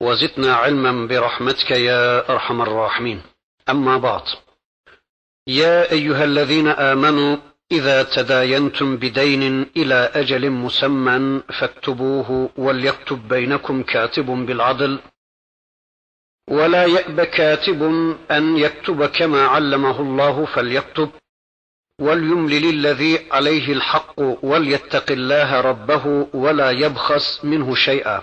وزدنا علما برحمتك يا أرحم الراحمين. أما بعد يا أيها الذين آمنوا إذا تداينتم بدين إلى أجل مسمى فاكتبوه وليكتب بينكم كاتب بالعدل ولا يأب كاتب أن يكتب كما علمه الله فليكتب وليملل الذي عليه الحق وليتق الله ربه ولا يبخس منه شيئا.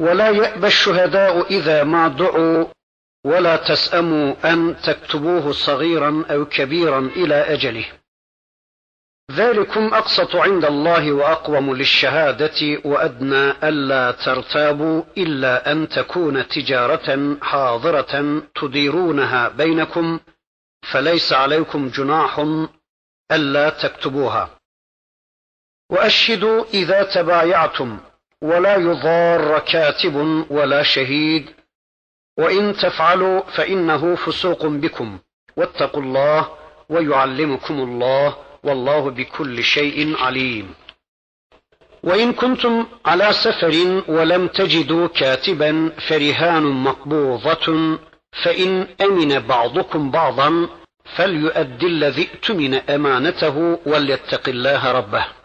ولا يأبى الشهداء إذا ما دعوا ولا تسأموا أن تكتبوه صغيرا أو كبيرا إلى أجله. ذلكم أقسط عند الله وأقوم للشهادة وأدنى ألا ترتابوا إلا أن تكون تجارة حاضرة تديرونها بينكم فليس عليكم جناح ألا تكتبوها. وأشهدوا إذا تبايعتم. ولا يضار كاتب ولا شهيد. وإن تفعلوا فإنه فسوق بكم. واتقوا الله ويعلمكم الله والله بكل شيء عليم. وإن كنتم على سفر ولم تجدوا كاتبا فرهان مقبوضة فإن أمن بعضكم بعضا فليؤدي الذي اؤتمن أمانته وليتق الله ربه.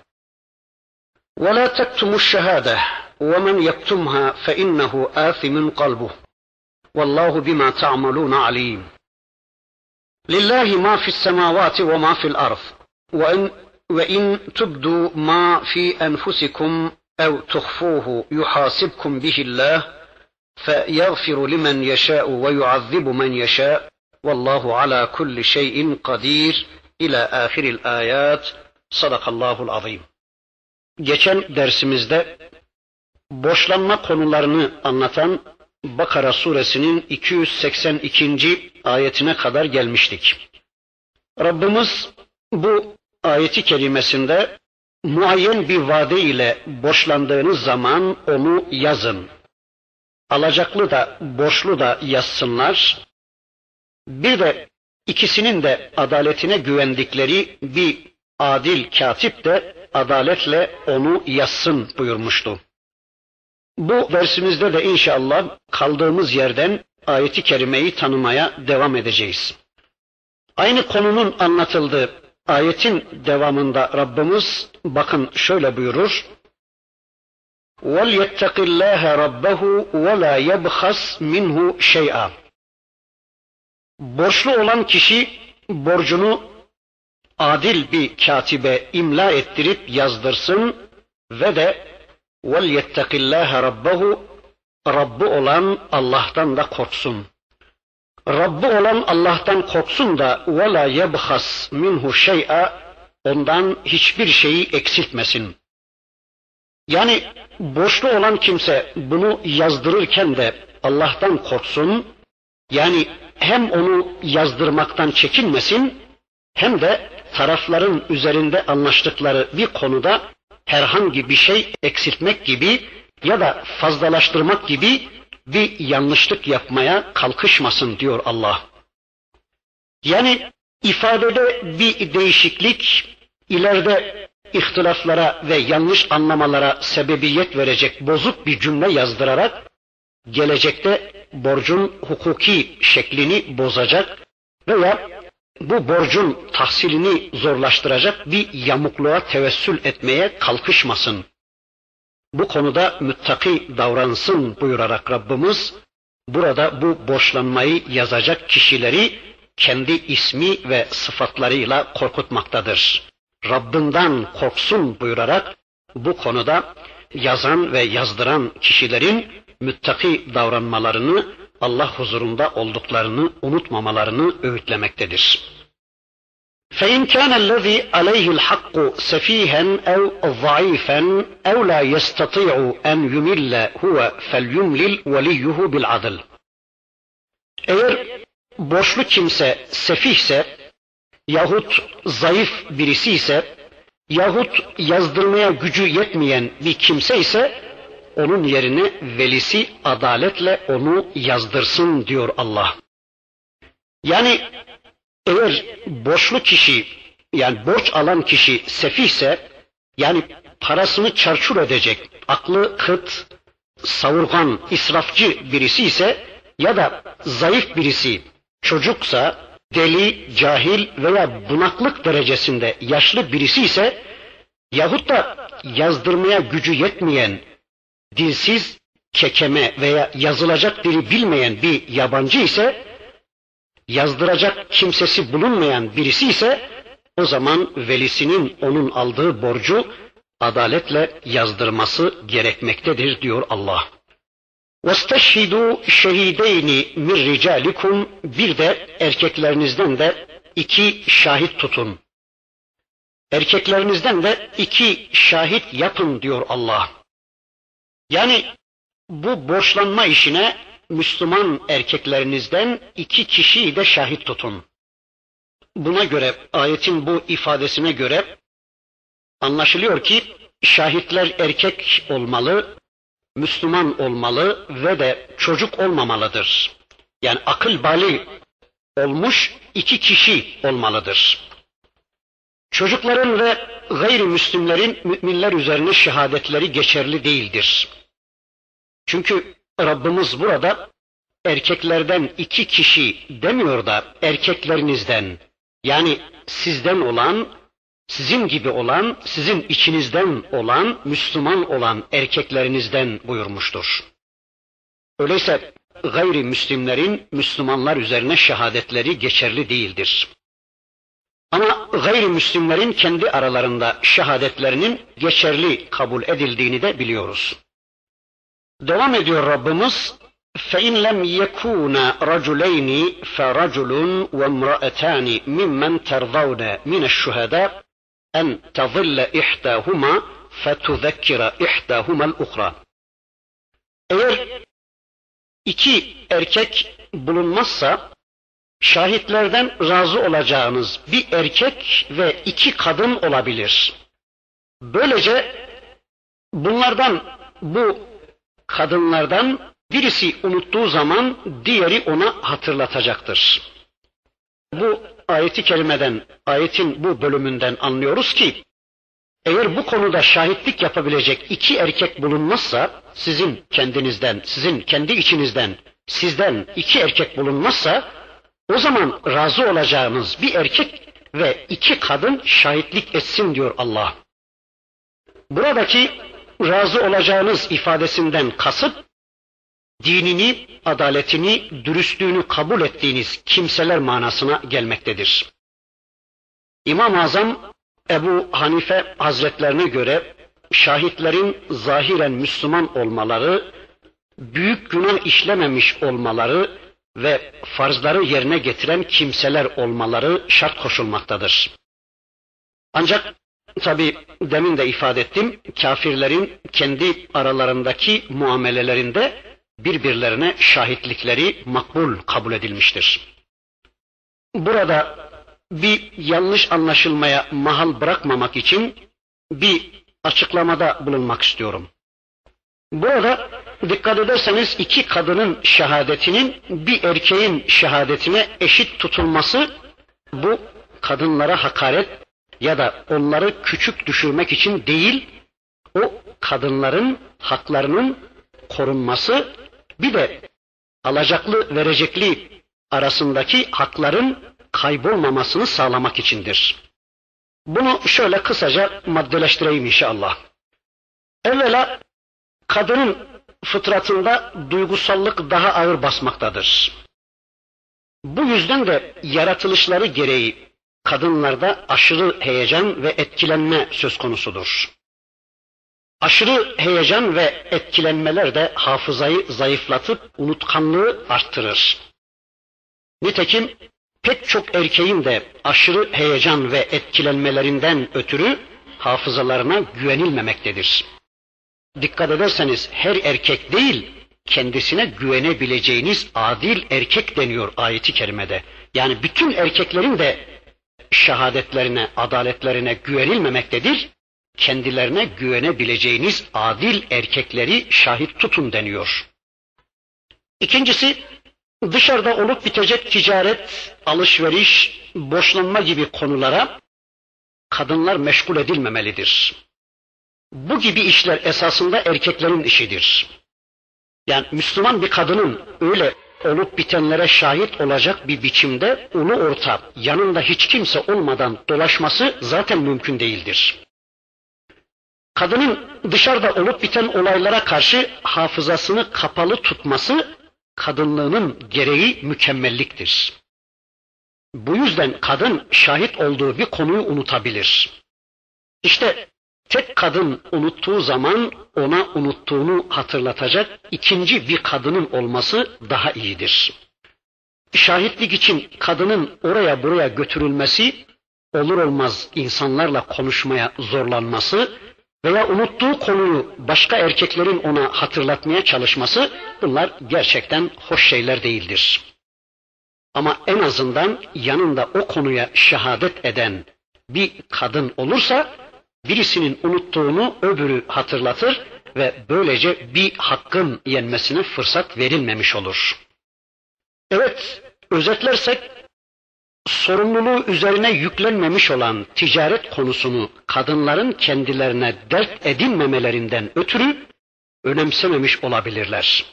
ولا تكتموا الشهادة ومن يكتمها فإنه آثم قلبه. والله بما تعملون عليم. لله ما في السماوات وما في الأرض وإن, وإن تبدوا ما في أنفسكم أو تخفوه يحاسبكم به الله فيغفر لمن يشاء ويعذب من يشاء. والله على كل شيء قدير. إلى آخر الآيات. صدق الله العظيم. Geçen dersimizde borçlanma konularını anlatan Bakara suresinin 282. ayetine kadar gelmiştik. Rabbimiz bu ayeti kerimesinde muayyen bir vade ile borçlandığınız zaman onu yazın. Alacaklı da borçlu da yazsınlar. Bir de ikisinin de adaletine güvendikleri bir adil katip de adaletle onu yazsın buyurmuştu. Bu dersimizde de inşallah kaldığımız yerden ayeti kerimeyi tanımaya devam edeceğiz. Aynı konunun anlatıldığı ayetin devamında Rabbimiz bakın şöyle buyurur. وَلْيَتَّقِ اللّٰهَ رَبَّهُ وَلَا يَبْخَسْ minhu şey'a. Borçlu olan kişi borcunu adil bir katibe imla ettirip yazdırsın ve de vel yettekillâhe rabbehu Rabbi olan Allah'tan da korksun. Rabbi olan Allah'tan korksun da ve la yebhas minhu şey'a ondan hiçbir şeyi eksiltmesin. Yani borçlu olan kimse bunu yazdırırken de Allah'tan korksun. Yani hem onu yazdırmaktan çekinmesin hem de tarafların üzerinde anlaştıkları bir konuda herhangi bir şey eksiltmek gibi ya da fazlalaştırmak gibi bir yanlışlık yapmaya kalkışmasın diyor Allah. Yani ifadede bir değişiklik ileride ihtilaflara ve yanlış anlamalara sebebiyet verecek bozuk bir cümle yazdırarak gelecekte borcun hukuki şeklini bozacak veya bu borcun tahsilini zorlaştıracak bir yamukluğa tevessül etmeye kalkışmasın. Bu konuda müttaki davransın buyurarak Rabbimiz burada bu borçlanmayı yazacak kişileri kendi ismi ve sıfatlarıyla korkutmaktadır. Rabbinden korksun buyurarak bu konuda yazan ve yazdıran kişilerin müttaki davranmalarını, Allah huzurunda olduklarını unutmamalarını öğütlemektedir. فإن كان الذي عليه الحق سفيها أو ضعيفا أو لا يستطيع أن يمل هو فليملل وليه بالعدل. Eğer borçlu kimse sefihse yahut zayıf birisi ise yahut yazdırmaya gücü yetmeyen bir kimse ise onun yerine velisi adaletle onu yazdırsın diyor Allah. Yani eğer borçlu kişi yani borç alan kişi sefihse yani parasını çarçur edecek, aklı kıt, savurgan, israfçı birisi ise ya da zayıf birisi, çocuksa, deli, cahil veya bunaklık derecesinde yaşlı birisi ise yahut da yazdırmaya gücü yetmeyen, dilsiz, kekeme veya yazılacak dili bilmeyen bir yabancı ise yazdıracak kimsesi bulunmayan birisi ise o zaman velisinin onun aldığı borcu adaletle yazdırması gerekmektedir diyor Allah. وَاسْتَشْهِدُوا شَهِدَيْنِ مِنْ رِجَالِكُمْ Bir de erkeklerinizden de iki şahit tutun. Erkeklerinizden de iki şahit yapın diyor Allah. Yani bu borçlanma işine Müslüman erkeklerinizden iki kişiyi de şahit tutun. Buna göre ayetin bu ifadesine göre anlaşılıyor ki şahitler erkek olmalı, Müslüman olmalı ve de çocuk olmamalıdır. Yani akıl bali olmuş iki kişi olmalıdır. Çocukların ve gayrimüslimlerin müminler üzerine şehadetleri geçerli değildir. Çünkü Rabbimiz burada erkeklerden iki kişi demiyor da erkeklerinizden yani sizden olan, sizin gibi olan, sizin içinizden olan, Müslüman olan erkeklerinizden buyurmuştur. Öyleyse gayrimüslimlerin Müslümanlar üzerine şehadetleri geçerli değildir. Ama gayrimüslimlerin kendi aralarında şehadetlerinin geçerli kabul edildiğini de biliyoruz. Devam ediyor Rabbimiz فَاِنْ لَمْ يَكُونَ رَجُلَيْنِ فَرَجُلٌ وَامْرَأَتَانِ مِمَّنْ تَرْضَوْنَ مِنَ الشُّهَدَاءِ أَنْ تَظِلَّ إِحْدَاهُمَا فَتُذَكِّرَ إِحْدَاهُمَا الْأُخْرَى Eğer iki erkek bulunmazsa şahitlerden razı olacağınız bir erkek ve iki kadın olabilir. Böylece bunlardan bu kadınlardan birisi unuttuğu zaman diğeri ona hatırlatacaktır. Bu ayeti kerimeden, ayetin bu bölümünden anlıyoruz ki eğer bu konuda şahitlik yapabilecek iki erkek bulunmazsa, sizin kendinizden, sizin kendi içinizden, sizden iki erkek bulunmazsa, o zaman razı olacağınız bir erkek ve iki kadın şahitlik etsin diyor Allah. Buradaki razı olacağınız ifadesinden kasıt, dinini, adaletini, dürüstlüğünü kabul ettiğiniz kimseler manasına gelmektedir. İmam-ı Azam Ebu Hanife Hazretlerine göre şahitlerin zahiren Müslüman olmaları, büyük günah işlememiş olmaları ve farzları yerine getiren kimseler olmaları şart koşulmaktadır. Ancak tabi demin de ifade ettim, kafirlerin kendi aralarındaki muamelelerinde birbirlerine şahitlikleri makbul kabul edilmiştir. Burada bir yanlış anlaşılmaya mahal bırakmamak için bir açıklamada bulunmak istiyorum. Burada dikkat ederseniz iki kadının şehadetinin bir erkeğin şehadetine eşit tutulması bu kadınlara hakaret ya da onları küçük düşürmek için değil, o kadınların haklarının korunması bir de alacaklı verecekli arasındaki hakların kaybolmamasını sağlamak içindir. Bunu şöyle kısaca maddeleştireyim inşallah. Evvela kadının fıtratında duygusallık daha ağır basmaktadır. Bu yüzden de yaratılışları gereği kadınlarda aşırı heyecan ve etkilenme söz konusudur. Aşırı heyecan ve etkilenmeler de hafızayı zayıflatıp unutkanlığı arttırır. Nitekim pek çok erkeğin de aşırı heyecan ve etkilenmelerinden ötürü hafızalarına güvenilmemektedir. Dikkat ederseniz her erkek değil, kendisine güvenebileceğiniz adil erkek deniyor ayeti kerimede. Yani bütün erkeklerin de şehadetlerine, adaletlerine güvenilmemektedir. Kendilerine güvenebileceğiniz adil erkekleri şahit tutun deniyor. İkincisi, dışarıda olup bitecek ticaret, alışveriş, boşlanma gibi konulara kadınlar meşgul edilmemelidir. Bu gibi işler esasında erkeklerin işidir. Yani Müslüman bir kadının öyle olup bitenlere şahit olacak bir biçimde ulu orta yanında hiç kimse olmadan dolaşması zaten mümkün değildir. Kadının dışarıda olup biten olaylara karşı hafızasını kapalı tutması kadınlığının gereği mükemmelliktir. Bu yüzden kadın şahit olduğu bir konuyu unutabilir. İşte tek kadın unuttuğu zaman ona unuttuğunu hatırlatacak ikinci bir kadının olması daha iyidir. Şahitlik için kadının oraya buraya götürülmesi, olur olmaz insanlarla konuşmaya zorlanması veya unuttuğu konuyu başka erkeklerin ona hatırlatmaya çalışması bunlar gerçekten hoş şeyler değildir. Ama en azından yanında o konuya şehadet eden bir kadın olursa birisinin unuttuğunu öbürü hatırlatır ve böylece bir hakkın yenmesine fırsat verilmemiş olur. Evet, özetlersek sorumluluğu üzerine yüklenmemiş olan ticaret konusunu kadınların kendilerine dert edinmemelerinden ötürü önemsememiş olabilirler.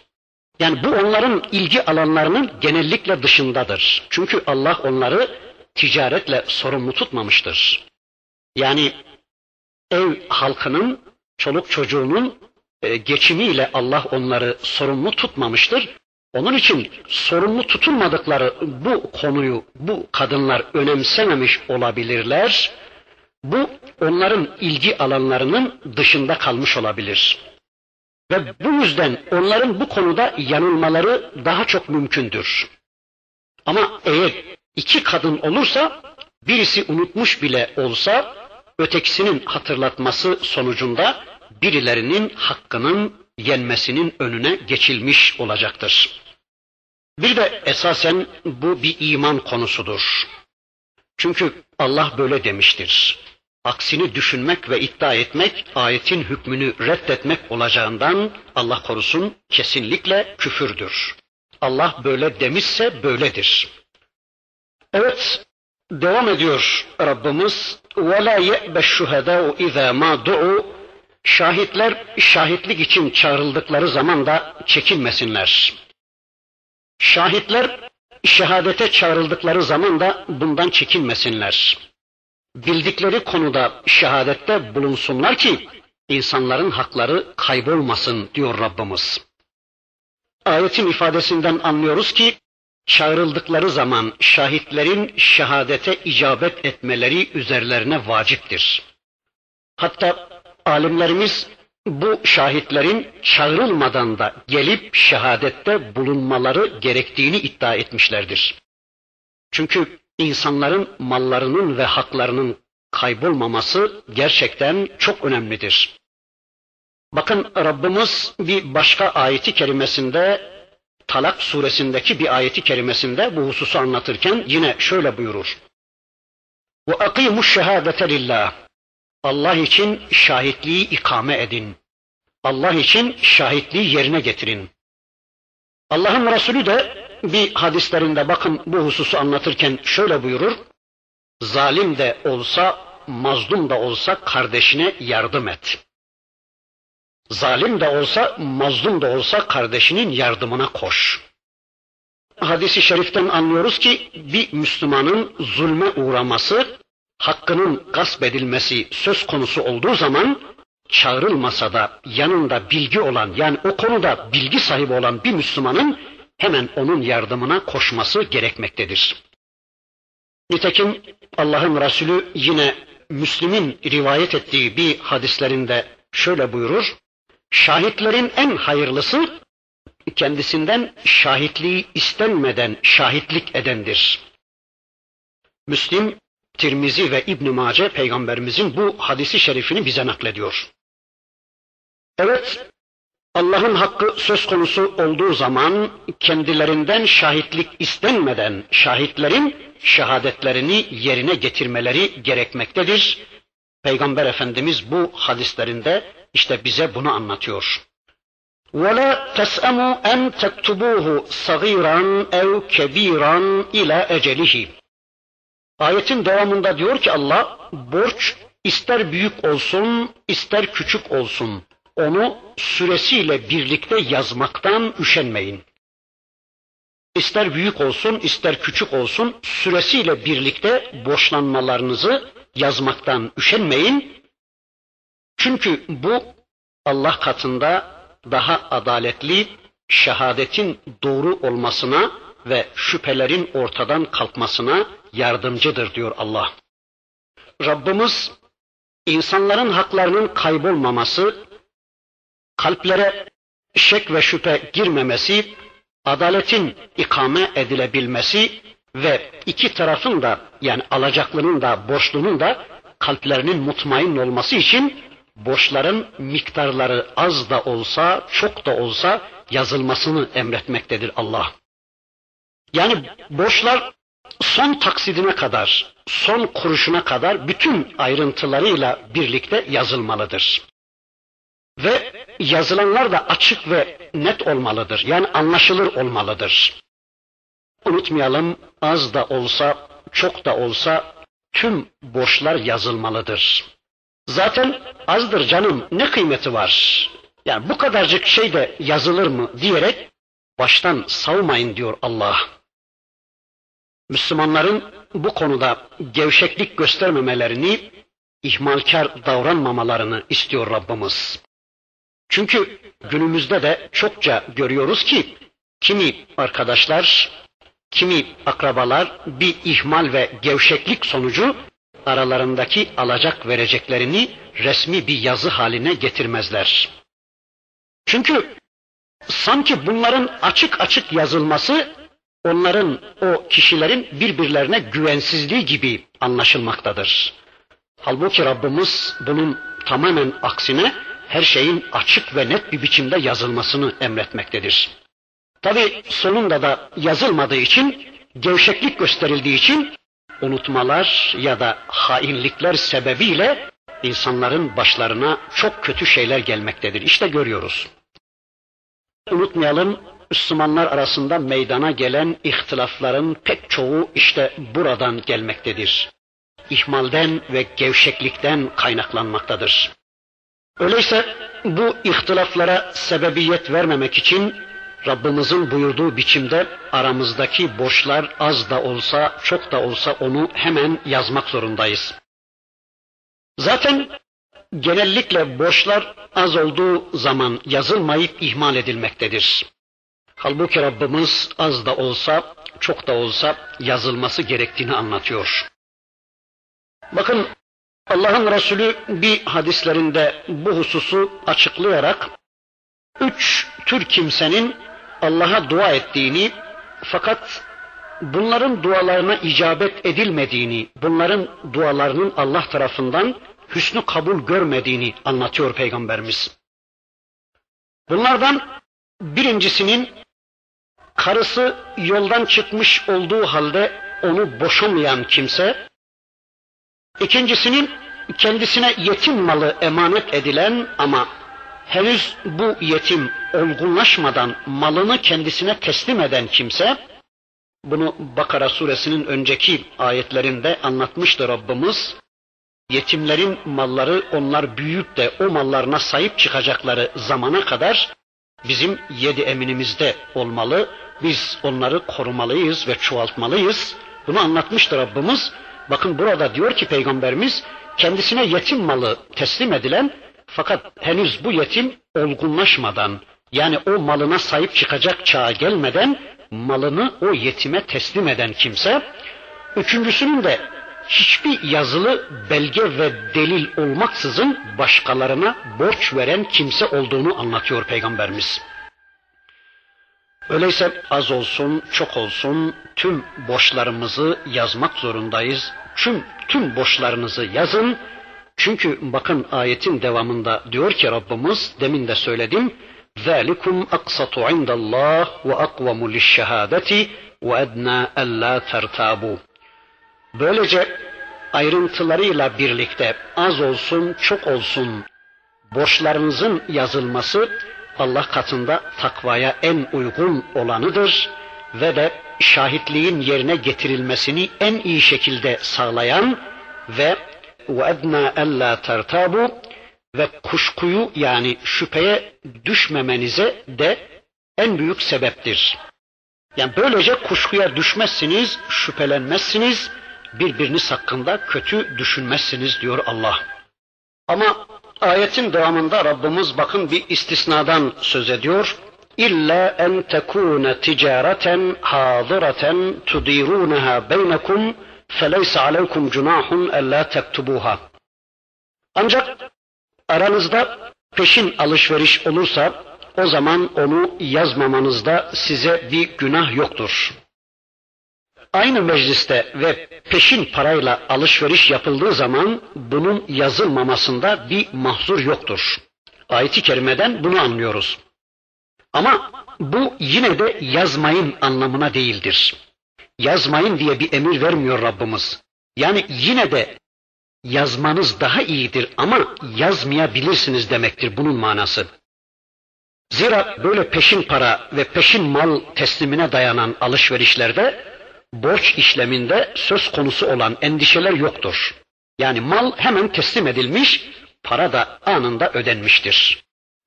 Yani bu onların ilgi alanlarının genellikle dışındadır. Çünkü Allah onları ticaretle sorumlu tutmamıştır. Yani ev halkının, çoluk çocuğunun e, geçimiyle Allah onları sorumlu tutmamıştır. Onun için sorumlu tutulmadıkları bu konuyu bu kadınlar önemsememiş olabilirler. Bu onların ilgi alanlarının dışında kalmış olabilir. Ve bu yüzden onların bu konuda yanılmaları daha çok mümkündür. Ama eğer iki kadın olursa birisi unutmuş bile olsa ötekisinin hatırlatması sonucunda birilerinin hakkının yenmesinin önüne geçilmiş olacaktır. Bir de esasen bu bir iman konusudur. Çünkü Allah böyle demiştir. Aksini düşünmek ve iddia etmek ayetin hükmünü reddetmek olacağından Allah korusun kesinlikle küfürdür. Allah böyle demişse böyledir. Evet, devam ediyor Rabbimiz. وَلَا يَأْبَ الشُّهَدَاءُ اِذَا مَا دُعُوا Şahitler şahitlik için çağrıldıkları zaman da çekinmesinler. Şahitler şehadete çağrıldıkları zaman da bundan çekinmesinler. Bildikleri konuda şehadette bulunsunlar ki insanların hakları kaybolmasın diyor Rabbimiz. Ayetin ifadesinden anlıyoruz ki çağrıldıkları zaman şahitlerin şehadete icabet etmeleri üzerlerine vaciptir. Hatta alimlerimiz bu şahitlerin çağrılmadan da gelip şehadette bulunmaları gerektiğini iddia etmişlerdir. Çünkü insanların mallarının ve haklarının kaybolmaması gerçekten çok önemlidir. Bakın Rabbimiz bir başka ayeti kerimesinde Talak suresindeki bir ayeti kerimesinde bu hususu anlatırken yine şöyle buyurur. Ve akimuş şehadete lillah. Allah için şahitliği ikame edin. Allah için şahitliği yerine getirin. Allah'ın Resulü de bir hadislerinde bakın bu hususu anlatırken şöyle buyurur. Zalim de olsa, mazlum da olsa kardeşine yardım et. Zalim de olsa, mazlum da olsa kardeşinin yardımına koş. Hadisi şeriften anlıyoruz ki bir Müslümanın zulme uğraması, hakkının gasp edilmesi söz konusu olduğu zaman çağrılmasa da yanında bilgi olan yani o konuda bilgi sahibi olan bir Müslümanın hemen onun yardımına koşması gerekmektedir. Nitekim Allah'ın Resulü yine Müslim'in rivayet ettiği bir hadislerinde şöyle buyurur. Şahitlerin en hayırlısı kendisinden şahitliği istenmeden şahitlik edendir. Müslim, Tirmizi ve İbn Mace peygamberimizin bu hadisi şerifini bize naklediyor. Evet, Allah'ın hakkı söz konusu olduğu zaman kendilerinden şahitlik istenmeden şahitlerin şehadetlerini yerine getirmeleri gerekmektedir. Peygamber Efendimiz bu hadislerinde işte bize bunu anlatıyor. وَلَا تَسْأَمُوا أَنْ تَكْتُبُوهُ صَغِيرًا اَوْ كَب۪يرًا ila ecelihi. Ayetin devamında diyor ki Allah, borç ister büyük olsun, ister küçük olsun, onu süresiyle birlikte yazmaktan üşenmeyin. İster büyük olsun, ister küçük olsun, süresiyle birlikte borçlanmalarınızı yazmaktan üşenmeyin. Çünkü bu Allah katında daha adaletli, şehadetin doğru olmasına ve şüphelerin ortadan kalkmasına yardımcıdır diyor Allah. Rabbimiz insanların haklarının kaybolmaması, kalplere şek ve şüphe girmemesi, adaletin ikame edilebilmesi ve iki tarafın da yani alacaklının da borçlunun da kalplerinin mutmain olması için borçların miktarları az da olsa, çok da olsa yazılmasını emretmektedir Allah. Yani borçlar son taksidine kadar, son kuruşuna kadar bütün ayrıntılarıyla birlikte yazılmalıdır. Ve yazılanlar da açık ve net olmalıdır. Yani anlaşılır olmalıdır. Unutmayalım az da olsa, çok da olsa tüm borçlar yazılmalıdır. Zaten azdır canım ne kıymeti var? Yani bu kadarcık şey de yazılır mı diyerek baştan savmayın diyor Allah. Müslümanların bu konuda gevşeklik göstermemelerini, ihmalkar davranmamalarını istiyor Rabbimiz. Çünkü günümüzde de çokça görüyoruz ki kimi arkadaşlar, kimi akrabalar bir ihmal ve gevşeklik sonucu aralarındaki alacak vereceklerini resmi bir yazı haline getirmezler. Çünkü sanki bunların açık açık yazılması onların o kişilerin birbirlerine güvensizliği gibi anlaşılmaktadır. Halbuki Rabbimiz bunun tamamen aksine her şeyin açık ve net bir biçimde yazılmasını emretmektedir. Tabi sonunda da yazılmadığı için, gevşeklik gösterildiği için unutmalar ya da hainlikler sebebiyle insanların başlarına çok kötü şeyler gelmektedir. İşte görüyoruz. Unutmayalım Müslümanlar arasında meydana gelen ihtilafların pek çoğu işte buradan gelmektedir. İhmalden ve gevşeklikten kaynaklanmaktadır. Öyleyse bu ihtilaflara sebebiyet vermemek için Rabbimizin buyurduğu biçimde aramızdaki borçlar az da olsa, çok da olsa onu hemen yazmak zorundayız. Zaten genellikle borçlar az olduğu zaman yazılmayıp ihmal edilmektedir. Halbuki Rabbimiz az da olsa, çok da olsa yazılması gerektiğini anlatıyor. Bakın Allah'ın Resulü bir hadislerinde bu hususu açıklayarak üç tür kimsenin Allah'a dua ettiğini fakat bunların dualarına icabet edilmediğini, bunların dualarının Allah tarafından hüsnü kabul görmediğini anlatıyor Peygamberimiz. Bunlardan birincisinin karısı yoldan çıkmış olduğu halde onu boşamayan kimse, ikincisinin kendisine yetim malı emanet edilen ama henüz bu yetim olgunlaşmadan malını kendisine teslim eden kimse, bunu Bakara suresinin önceki ayetlerinde anlatmıştı Rabbimiz. Yetimlerin malları onlar büyüyüp de o mallarına sahip çıkacakları zamana kadar bizim yedi eminimizde olmalı. Biz onları korumalıyız ve çoğaltmalıyız. Bunu anlatmıştı Rabbimiz. Bakın burada diyor ki Peygamberimiz kendisine yetim malı teslim edilen fakat henüz bu yetim olgunlaşmadan, Yani o malına sahip çıkacak çağa gelmeden malını o yetime teslim eden kimse. Üçüncüsünün de hiçbir yazılı belge ve delil olmaksızın başkalarına borç veren kimse olduğunu anlatıyor Peygamberimiz. Öyleyse az olsun, çok olsun tüm borçlarımızı yazmak zorundayız. Tüm, tüm borçlarınızı yazın. Çünkü bakın ayetin devamında diyor ki Rabbimiz demin de söyledim. ذَٰلِكُمْ أَقْسَطُ عِنْدَ اللّٰهِ وَأَقْوَمُ لِلشَّهَادَةِ وَأَدْنَا أَلَّا تَرْتَابُوا Böylece ayrıntılarıyla birlikte az olsun, çok olsun borçlarınızın yazılması Allah katında takvaya en uygun olanıdır ve de şahitliğin yerine getirilmesini en iyi şekilde sağlayan ve وَاَدْنَا اَلَّا تَرْتَابُوا ve kuşkuyu yani şüpheye düşmemenize de en büyük sebeptir. Yani böylece kuşkuya düşmezsiniz, şüphelenmezsiniz, birbiriniz hakkında kötü düşünmezsiniz diyor Allah. Ama ayetin devamında Rabbimiz bakın bir istisnadan söz ediyor. İlla en tekune ticareten hadiraten tudirunaha beynekum feleysa aleykum cunahun ella tektubuha. Ancak aranızda peşin alışveriş olursa o zaman onu yazmamanızda size bir günah yoktur. Aynı mecliste ve peşin parayla alışveriş yapıldığı zaman bunun yazılmamasında bir mahzur yoktur. Ayet-i kerimeden bunu anlıyoruz. Ama bu yine de yazmayın anlamına değildir. Yazmayın diye bir emir vermiyor Rabbimiz. Yani yine de yazmanız daha iyidir ama yazmayabilirsiniz demektir bunun manası. Zira böyle peşin para ve peşin mal teslimine dayanan alışverişlerde borç işleminde söz konusu olan endişeler yoktur. Yani mal hemen teslim edilmiş, para da anında ödenmiştir.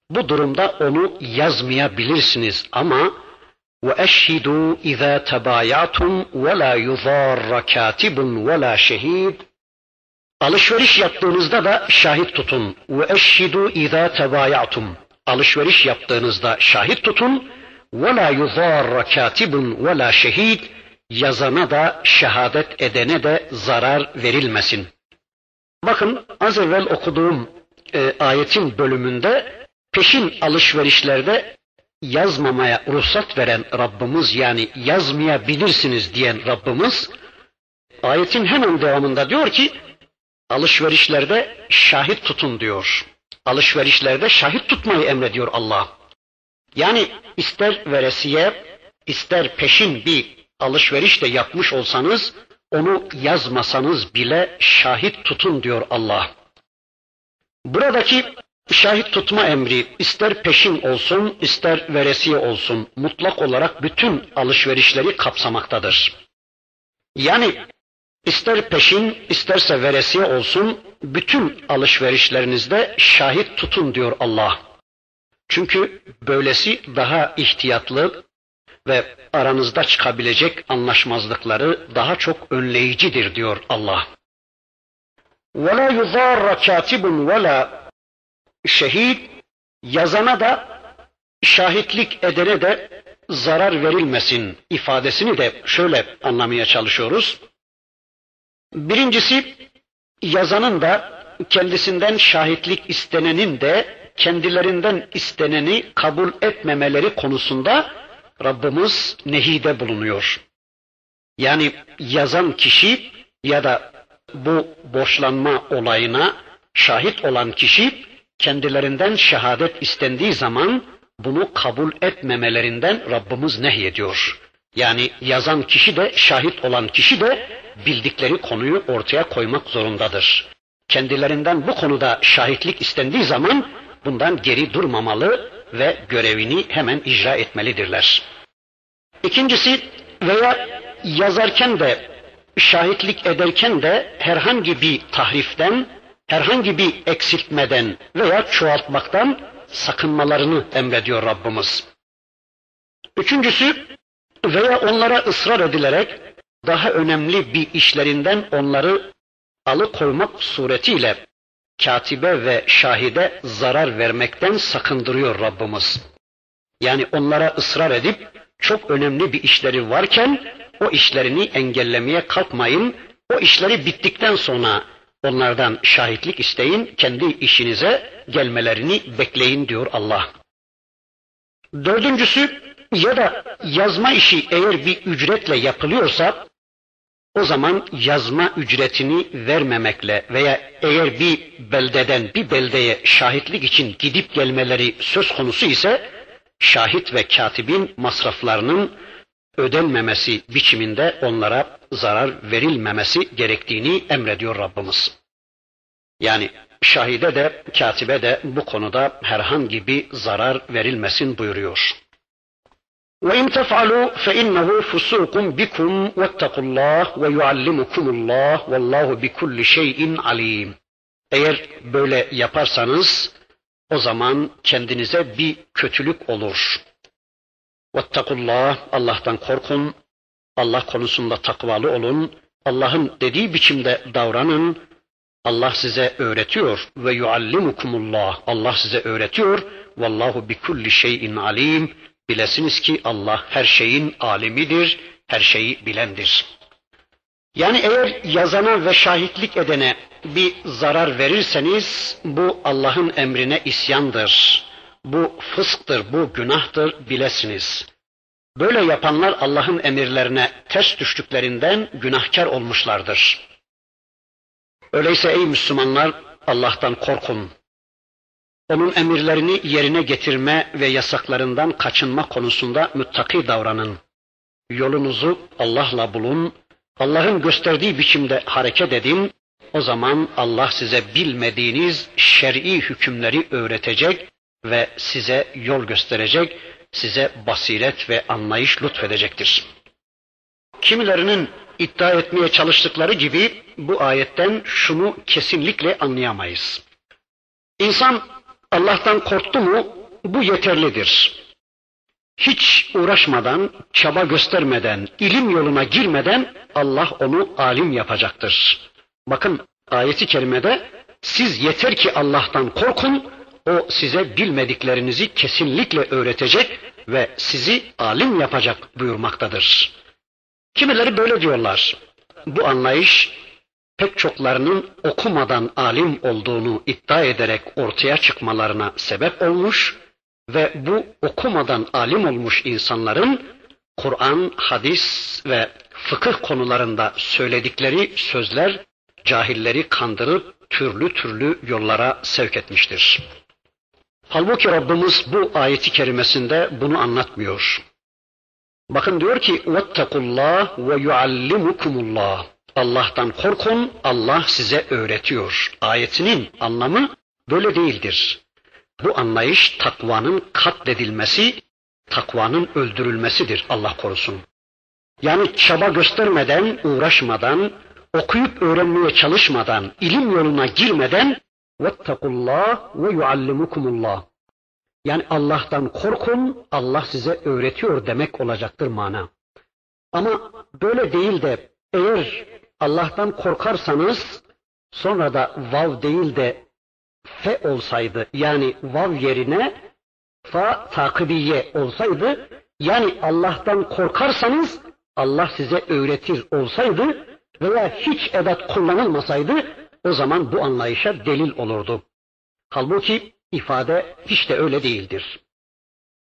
Bu durumda onu yazmayabilirsiniz ama وَاَشْهِدُوا اِذَا تَبَايَعْتُمْ وَلَا يُضَارَّ كَاتِبٌ وَلَا شَهِيدٌ Alışveriş yaptığınızda da şahit tutun. وَاَشْهِدُوا اِذَا تَبَايَعْتُمْ Alışveriş yaptığınızda şahit tutun. وَلَا يُضَارَّ كَاتِبٌ وَلَا شَهِيدٌ yazana da şehadet edene de zarar verilmesin. Bakın az evvel okuduğum e, ayetin bölümünde peşin alışverişlerde yazmamaya ruhsat veren Rabbimiz yani yazmayabilirsiniz diyen Rabbimiz ayetin hemen devamında diyor ki alışverişlerde şahit tutun diyor. Alışverişlerde şahit tutmayı emrediyor Allah. Yani ister veresiye ister peşin bir alışveriş de yapmış olsanız onu yazmasanız bile şahit tutun diyor Allah. Buradaki şahit tutma emri ister peşin olsun ister veresiye olsun mutlak olarak bütün alışverişleri kapsamaktadır. Yani ister peşin isterse veresiye olsun bütün alışverişlerinizde şahit tutun diyor Allah. Çünkü böylesi daha ihtiyatlı, ve aranızda çıkabilecek anlaşmazlıkları daha çok önleyicidir diyor Allah. وَلَا يُضَارَّ كَاتِبٌ وَلَا şehit yazana da şahitlik edene de zarar verilmesin ifadesini de şöyle anlamaya çalışıyoruz. Birincisi yazanın da kendisinden şahitlik istenenin de kendilerinden isteneni kabul etmemeleri konusunda Rabbimiz nehide bulunuyor. Yani yazan kişi ya da bu borçlanma olayına şahit olan kişi kendilerinden şehadet istendiği zaman bunu kabul etmemelerinden Rabbimiz nehyediyor. Yani yazan kişi de şahit olan kişi de bildikleri konuyu ortaya koymak zorundadır. Kendilerinden bu konuda şahitlik istendiği zaman bundan geri durmamalı ve görevini hemen icra etmelidirler. İkincisi veya yazarken de şahitlik ederken de herhangi bir tahriften, herhangi bir eksiltmeden veya çoğaltmaktan sakınmalarını emrediyor Rabbimiz. Üçüncüsü veya onlara ısrar edilerek daha önemli bir işlerinden onları alıkoymak suretiyle katibe ve şahide zarar vermekten sakındırıyor Rabbimiz. Yani onlara ısrar edip çok önemli bir işleri varken o işlerini engellemeye kalkmayın. O işleri bittikten sonra onlardan şahitlik isteyin, kendi işinize gelmelerini bekleyin diyor Allah. Dördüncüsü ya da yazma işi eğer bir ücretle yapılıyorsa o zaman yazma ücretini vermemekle veya eğer bir beldeden bir beldeye şahitlik için gidip gelmeleri söz konusu ise şahit ve katibin masraflarının ödenmemesi biçiminde onlara zarar verilmemesi gerektiğini emrediyor Rabbimiz. Yani şahide de katibe de bu konuda herhangi bir zarar verilmesin buyuruyor. وإن تفعلوا فإنه فسوق بكم واتقوا الله ويعلمكم الله والله بكل şeyin alim. Eğer böyle yaparsanız o zaman kendinize bir kötülük olur. Vettakullah, Allah'tan korkun, Allah konusunda takvalı olun, Allah'ın dediği biçimde davranın, Allah size öğretiyor. Ve yuallimukumullah, Allah size öğretiyor, vallahu bi kulli şeyin alim, bilesiniz ki Allah her şeyin alimidir, her şeyi bilendir. Yani eğer yazana ve şahitlik edene bir zarar verirseniz bu Allah'ın emrine isyandır. Bu fısktır, bu günahtır bilesiniz. Böyle yapanlar Allah'ın emirlerine ters düştüklerinden günahkar olmuşlardır. Öyleyse ey Müslümanlar Allah'tan korkun. Onun emirlerini yerine getirme ve yasaklarından kaçınma konusunda müttaki davranın. Yolunuzu Allah'la bulun, Allah'ın gösterdiği biçimde hareket edin, o zaman Allah size bilmediğiniz şer'i hükümleri öğretecek ve size yol gösterecek, size basiret ve anlayış lütfedecektir. Kimilerinin iddia etmeye çalıştıkları gibi bu ayetten şunu kesinlikle anlayamayız. İnsan Allah'tan korktu mu bu yeterlidir. Hiç uğraşmadan, çaba göstermeden, ilim yoluna girmeden Allah onu alim yapacaktır. Bakın ayeti kerimede siz yeter ki Allah'tan korkun, o size bilmediklerinizi kesinlikle öğretecek ve sizi alim yapacak buyurmaktadır. Kimileri böyle diyorlar. Bu anlayış pek çoklarının okumadan alim olduğunu iddia ederek ortaya çıkmalarına sebep olmuş ve bu okumadan alim olmuş insanların Kur'an, hadis ve fıkıh konularında söyledikleri sözler cahilleri kandırıp türlü türlü yollara sevk etmiştir. Halbuki Rabbimiz bu ayeti kerimesinde bunu anlatmıyor. Bakın diyor ki vettakullah ve yuallimukumullah. Allah'tan korkun, Allah size öğretiyor. Ayetinin anlamı böyle değildir. Bu anlayış takvanın katledilmesi, takvanın öldürülmesidir Allah korusun. Yani çaba göstermeden, uğraşmadan, okuyup öğrenmeye çalışmadan, ilim yoluna girmeden vettakullah ve yuallimukumullah. Yani Allah'tan korkun, Allah size öğretiyor demek olacaktır mana. Ama böyle değil de eğer Allah'tan korkarsanız sonra da vav değil de fe olsaydı yani vav yerine fa takibiye olsaydı yani Allah'tan korkarsanız Allah size öğretir olsaydı veya hiç edat kullanılmasaydı o zaman bu anlayışa delil olurdu. Halbuki ifade hiç de öyle değildir.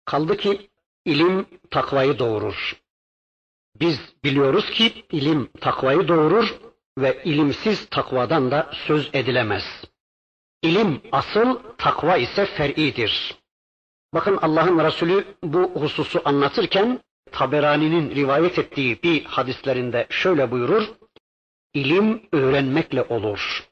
Kaldı ki ilim takvayı doğurur. Biz biliyoruz ki ilim takvayı doğurur ve ilimsiz takvadan da söz edilemez. İlim asıl, takva ise fer'idir. Bakın Allah'ın Resulü bu hususu anlatırken Taberani'nin rivayet ettiği bir hadislerinde şöyle buyurur. İlim öğrenmekle olur.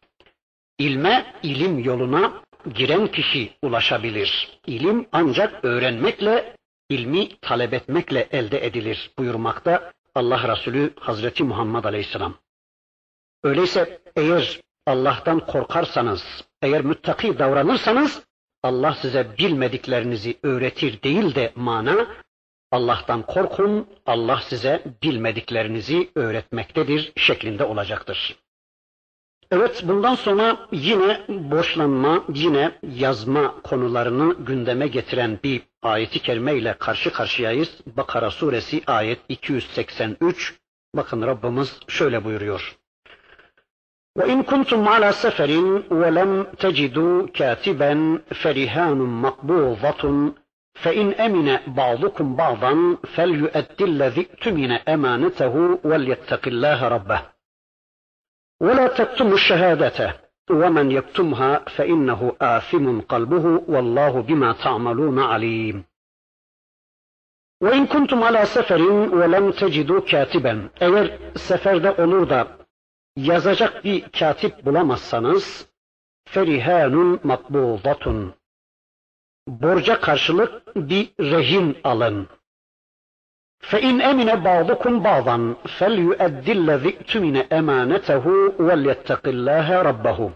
İlme, ilim yoluna giren kişi ulaşabilir. İlim ancak öğrenmekle, ilmi talep etmekle elde edilir buyurmakta Allah Resulü Hazreti Muhammed Aleyhisselam. Öyleyse eğer Allah'tan korkarsanız, eğer müttaki davranırsanız Allah size bilmediklerinizi öğretir değil de mana Allah'tan korkun, Allah size bilmediklerinizi öğretmektedir şeklinde olacaktır. Evet bundan sonra yine borçlanma, yine yazma konularını gündeme getiren bir ayeti kerime ile karşı karşıyayız. Bakara suresi ayet 283. Bakın Rabbimiz şöyle buyuruyor. وإن كنتم على سفر ولم تجدوا كاتبا فرهان مقبوضة فإن أمن بعضكم بعضا فليؤدي الذي اؤتمن أمانته وليتق الله ربه ولا تكتموا الشهادة ومن يكتمها فإنه آثم قلبه والله بما تعملون عليم وإن كنتم على سفر ولم تجدوا كاتبا eğer seferde olur da yazacak bir katip bulamazsanız ferihanun makbudatun borca karşılık bir rehin alın. فَاِنْ اَمِنَ بَعْضُكُمْ بَعْضًا فَلْيُؤَدِّ الَّذِي اُتْمِنَ اَمَانَتَهُ وَلْيَتَّقِ اللّٰهَ رَبَّهُ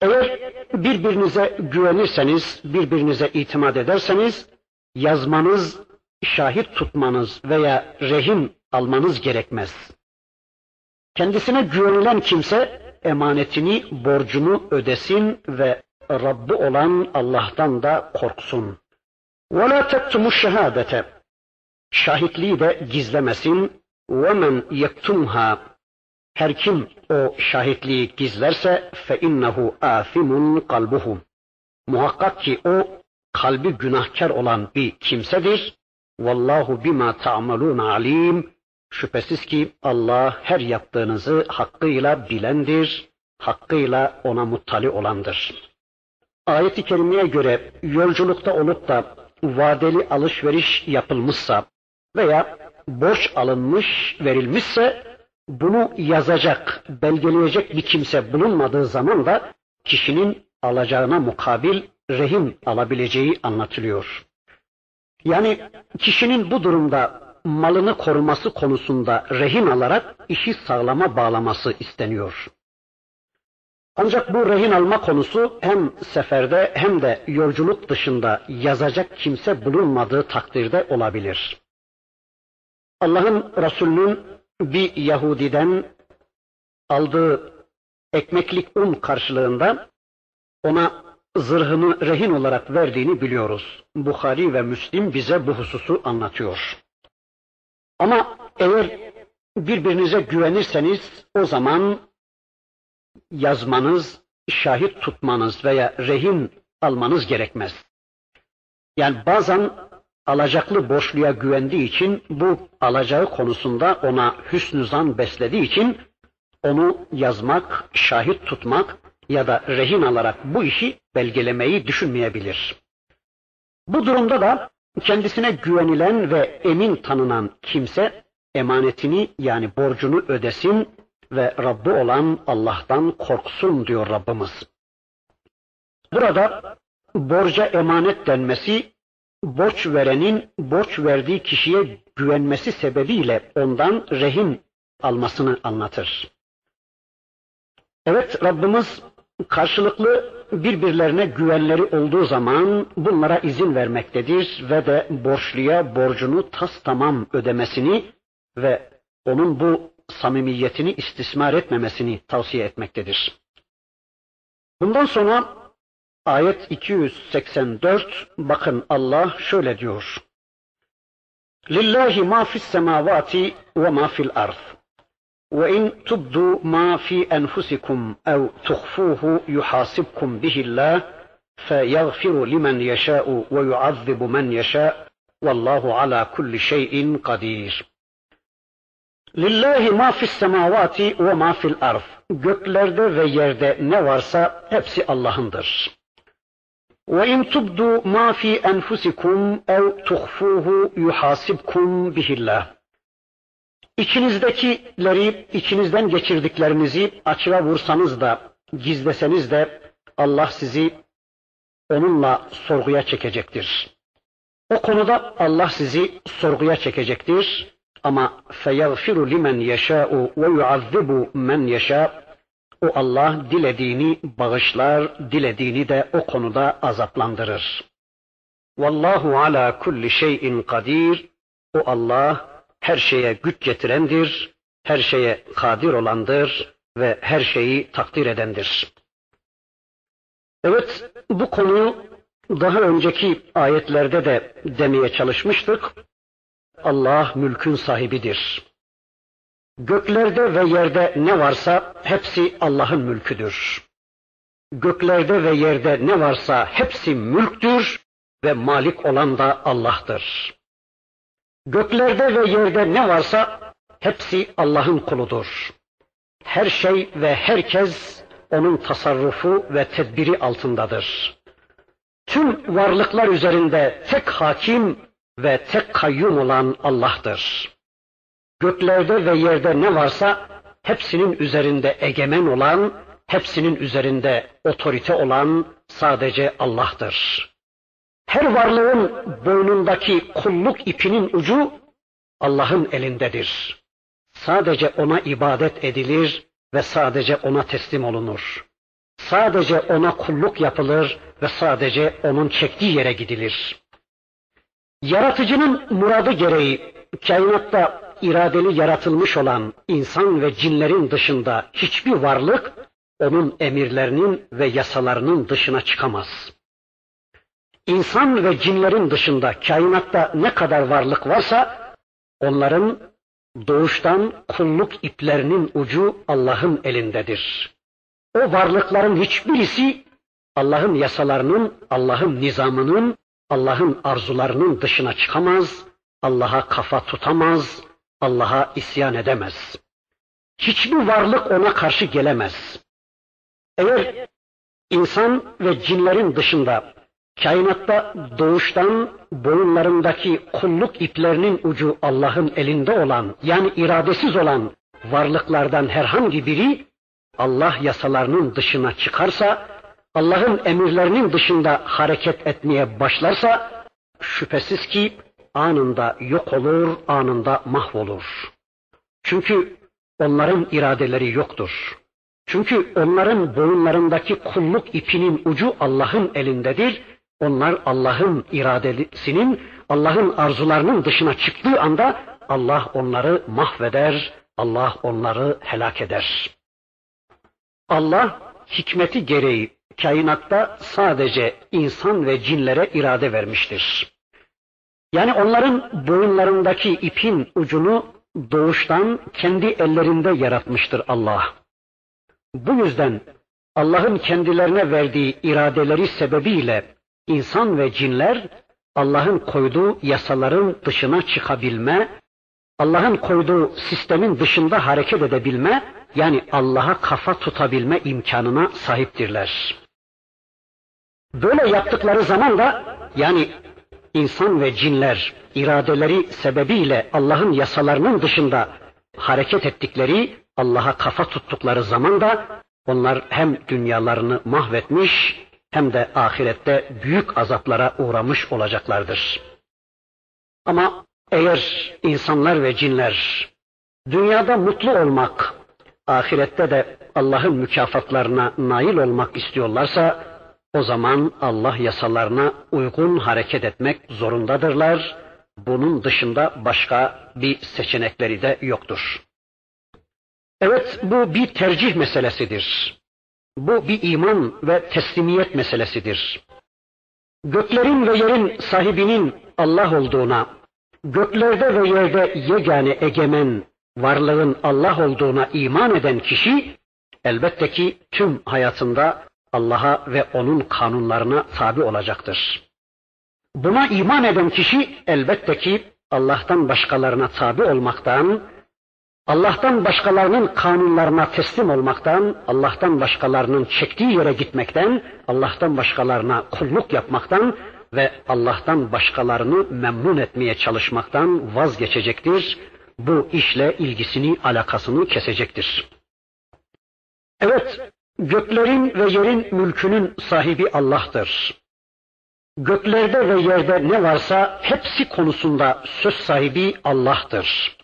Eğer birbirinize güvenirseniz, birbirinize itimat ederseniz, yazmanız, şahit tutmanız veya rehin almanız gerekmez. Kendisine güvenilen kimse emanetini, borcunu ödesin ve Rabbi olan Allah'tan da korksun. وَلَا تَكْتُمُ الشَّهَادَةَ Şahitliği de gizlemesin. وَمَنْ يَكْتُمْهَا Her kim o şahitliği gizlerse فَاِنَّهُ آثِمٌ kalbuhu. Muhakkak ki o kalbi günahkar olan bir kimsedir. Vallahu bima ta'malun alim. Şüphesiz ki Allah her yaptığınızı hakkıyla bilendir, hakkıyla ona muttali olandır. Ayet-i kerimeye göre yolculukta olup da vadeli alışveriş yapılmışsa veya borç alınmış, verilmişse bunu yazacak, belgeleyecek bir kimse bulunmadığı zaman da kişinin alacağına mukabil rehin alabileceği anlatılıyor. Yani kişinin bu durumda malını koruması konusunda rehin alarak işi sağlama bağlaması isteniyor. Ancak bu rehin alma konusu hem seferde hem de yolculuk dışında yazacak kimse bulunmadığı takdirde olabilir. Allah'ın Resulü'nün bir Yahudiden aldığı ekmeklik un karşılığında ona zırhını rehin olarak verdiğini biliyoruz. Bukhari ve Müslim bize bu hususu anlatıyor. Ama eğer birbirinize güvenirseniz o zaman yazmanız, şahit tutmanız veya rehin almanız gerekmez. Yani bazen alacaklı borçluya güvendiği için bu alacağı konusunda ona hüsnü zan beslediği için onu yazmak, şahit tutmak ya da rehin alarak bu işi belgelemeyi düşünmeyebilir. Bu durumda da kendisine güvenilen ve emin tanınan kimse emanetini yani borcunu ödesin ve Rabbi olan Allah'tan korksun diyor Rabbimiz. Burada borca emanet denmesi borç verenin borç verdiği kişiye güvenmesi sebebiyle ondan rehin almasını anlatır. Evet Rabbimiz karşılıklı birbirlerine güvenleri olduğu zaman bunlara izin vermektedir ve de borçluya borcunu tas tamam ödemesini ve onun bu samimiyetini istismar etmemesini tavsiye etmektedir. Bundan sonra ayet 284 bakın Allah şöyle diyor. Lillahi ma fis semavati ve ma fil ard. وإن تبدوا ما في أنفسكم أو تخفوه يحاسبكم به الله فيغفر لمن يشاء ويعذب من يشاء والله على كل شيء قدير Lillahi ma fis semavati ve ma fil arz. Göklerde ve yerde ne varsa hepsi Allah'ındır. Ve in tubdu ma fi enfusikum ev tuhfuhu yuhasibkum bihillah. İçinizdekileri, içinizden geçirdiklerinizi açığa vursanız da, gizleseniz de Allah sizi onunla sorguya çekecektir. O konuda Allah sizi sorguya çekecektir. Ama feyagfiru limen yeşâ'u ve yuazzibu men yeşâ. O Allah dilediğini bağışlar, dilediğini de o konuda azaplandırır. Vallahu ala kulli şeyin kadir. O Allah her şeye güç getirendir, her şeye kadir olandır. ve her şeyi takdir edendir. Evet, bu konuyu daha önceki ayetlerde de demeye çalışmıştık. Allah mülkün sahibidir. Göklerde ve yerde ne varsa hepsi Allah'ın mülküdür. Göklerde ve yerde ne varsa hepsi mülktür ve malik olan da Allah'tır. Göklerde ve yerde ne varsa hepsi Allah'ın kuludur. Her şey ve herkes onun tasarrufu ve tedbiri altındadır. Tüm varlıklar üzerinde tek hakim ve tek kayyum olan Allah'tır. Göklerde ve yerde ne varsa hepsinin üzerinde egemen olan, hepsinin üzerinde otorite olan sadece Allah'tır. Her varlığın boynundaki kulluk ipinin ucu Allah'ın elindedir. Sadece ona ibadet edilir ve sadece ona teslim olunur. Sadece ona kulluk yapılır ve sadece onun çektiği yere gidilir. Yaratıcının muradı gereği kainatta iradeli yaratılmış olan insan ve cinlerin dışında hiçbir varlık onun emirlerinin ve yasalarının dışına çıkamaz. İnsan ve cinlerin dışında kainatta ne kadar varlık varsa onların doğuştan kulluk iplerinin ucu Allah'ın elindedir. O varlıkların hiçbirisi Allah'ın yasalarının, Allah'ın nizamının, Allah'ın arzularının dışına çıkamaz, Allah'a kafa tutamaz, Allah'a isyan edemez. Hiçbir varlık ona karşı gelemez. Eğer insan ve cinlerin dışında kainatta doğuştan boyunlarındaki kulluk iplerinin ucu Allah'ın elinde olan yani iradesiz olan varlıklardan herhangi biri Allah yasalarının dışına çıkarsa, Allah'ın emirlerinin dışında hareket etmeye başlarsa şüphesiz ki anında yok olur, anında mahvolur. Çünkü onların iradeleri yoktur. Çünkü onların boyunlarındaki kulluk ipinin ucu Allah'ın elindedir. Onlar Allah'ın iradesinin, Allah'ın arzularının dışına çıktığı anda Allah onları mahveder, Allah onları helak eder. Allah hikmeti gereği kainatta sadece insan ve cinlere irade vermiştir. Yani onların boyunlarındaki ipin ucunu doğuştan kendi ellerinde yaratmıştır Allah. Bu yüzden Allah'ın kendilerine verdiği iradeleri sebebiyle insan ve cinler Allah'ın koyduğu yasaların dışına çıkabilme, Allah'ın koyduğu sistemin dışında hareket edebilme, yani Allah'a kafa tutabilme imkanına sahiptirler. Böyle yaptıkları zaman da yani insan ve cinler iradeleri sebebiyle Allah'ın yasalarının dışında hareket ettikleri, Allah'a kafa tuttukları zaman da onlar hem dünyalarını mahvetmiş hem de ahirette büyük azaplara uğramış olacaklardır. Ama eğer insanlar ve cinler dünyada mutlu olmak, ahirette de Allah'ın mükafatlarına nail olmak istiyorlarsa o zaman Allah yasalarına uygun hareket etmek zorundadırlar. Bunun dışında başka bir seçenekleri de yoktur. Evet bu bir tercih meselesidir. Bu bir iman ve teslimiyet meselesidir. Göklerin ve yerin sahibinin Allah olduğuna, göklerde ve yerde yegane egemen varlığın Allah olduğuna iman eden kişi elbette ki tüm hayatında Allah'a ve onun kanunlarına tabi olacaktır. Buna iman eden kişi elbette ki Allah'tan başkalarına tabi olmaktan, Allah'tan başkalarının kanunlarına teslim olmaktan, Allah'tan başkalarının çektiği yere gitmekten, Allah'tan başkalarına kulluk yapmaktan ve Allah'tan başkalarını memnun etmeye çalışmaktan vazgeçecektir. Bu işle ilgisini, alakasını kesecektir. Evet, göklerin ve yerin mülkünün sahibi Allah'tır. Göklerde ve yerde ne varsa hepsi konusunda söz sahibi Allah'tır.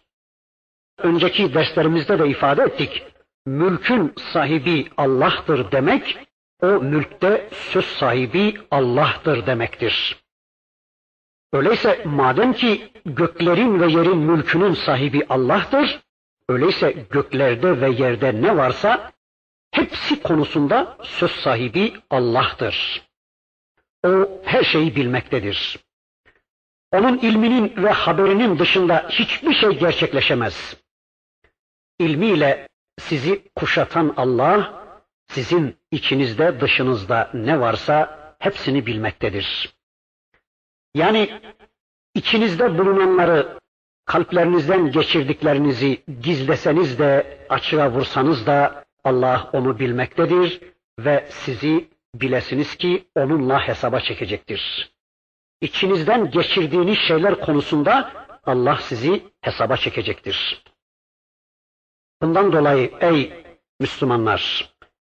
Önceki derslerimizde de ifade ettik. Mülkün sahibi Allah'tır demek, o mülkte söz sahibi Allah'tır demektir. Öyleyse madem ki göklerin ve yerin mülkünün sahibi Allah'tır, Öyleyse göklerde ve yerde ne varsa hepsi konusunda söz sahibi Allah'tır. O her şeyi bilmektedir. Onun ilminin ve haberinin dışında hiçbir şey gerçekleşemez. İlmiyle sizi kuşatan Allah, sizin içinizde dışınızda ne varsa hepsini bilmektedir. Yani içinizde bulunanları kalplerinizden geçirdiklerinizi gizleseniz de açığa vursanız da Allah onu bilmektedir ve sizi bilesiniz ki onunla hesaba çekecektir. İçinizden geçirdiğiniz şeyler konusunda Allah sizi hesaba çekecektir. Bundan dolayı ey Müslümanlar,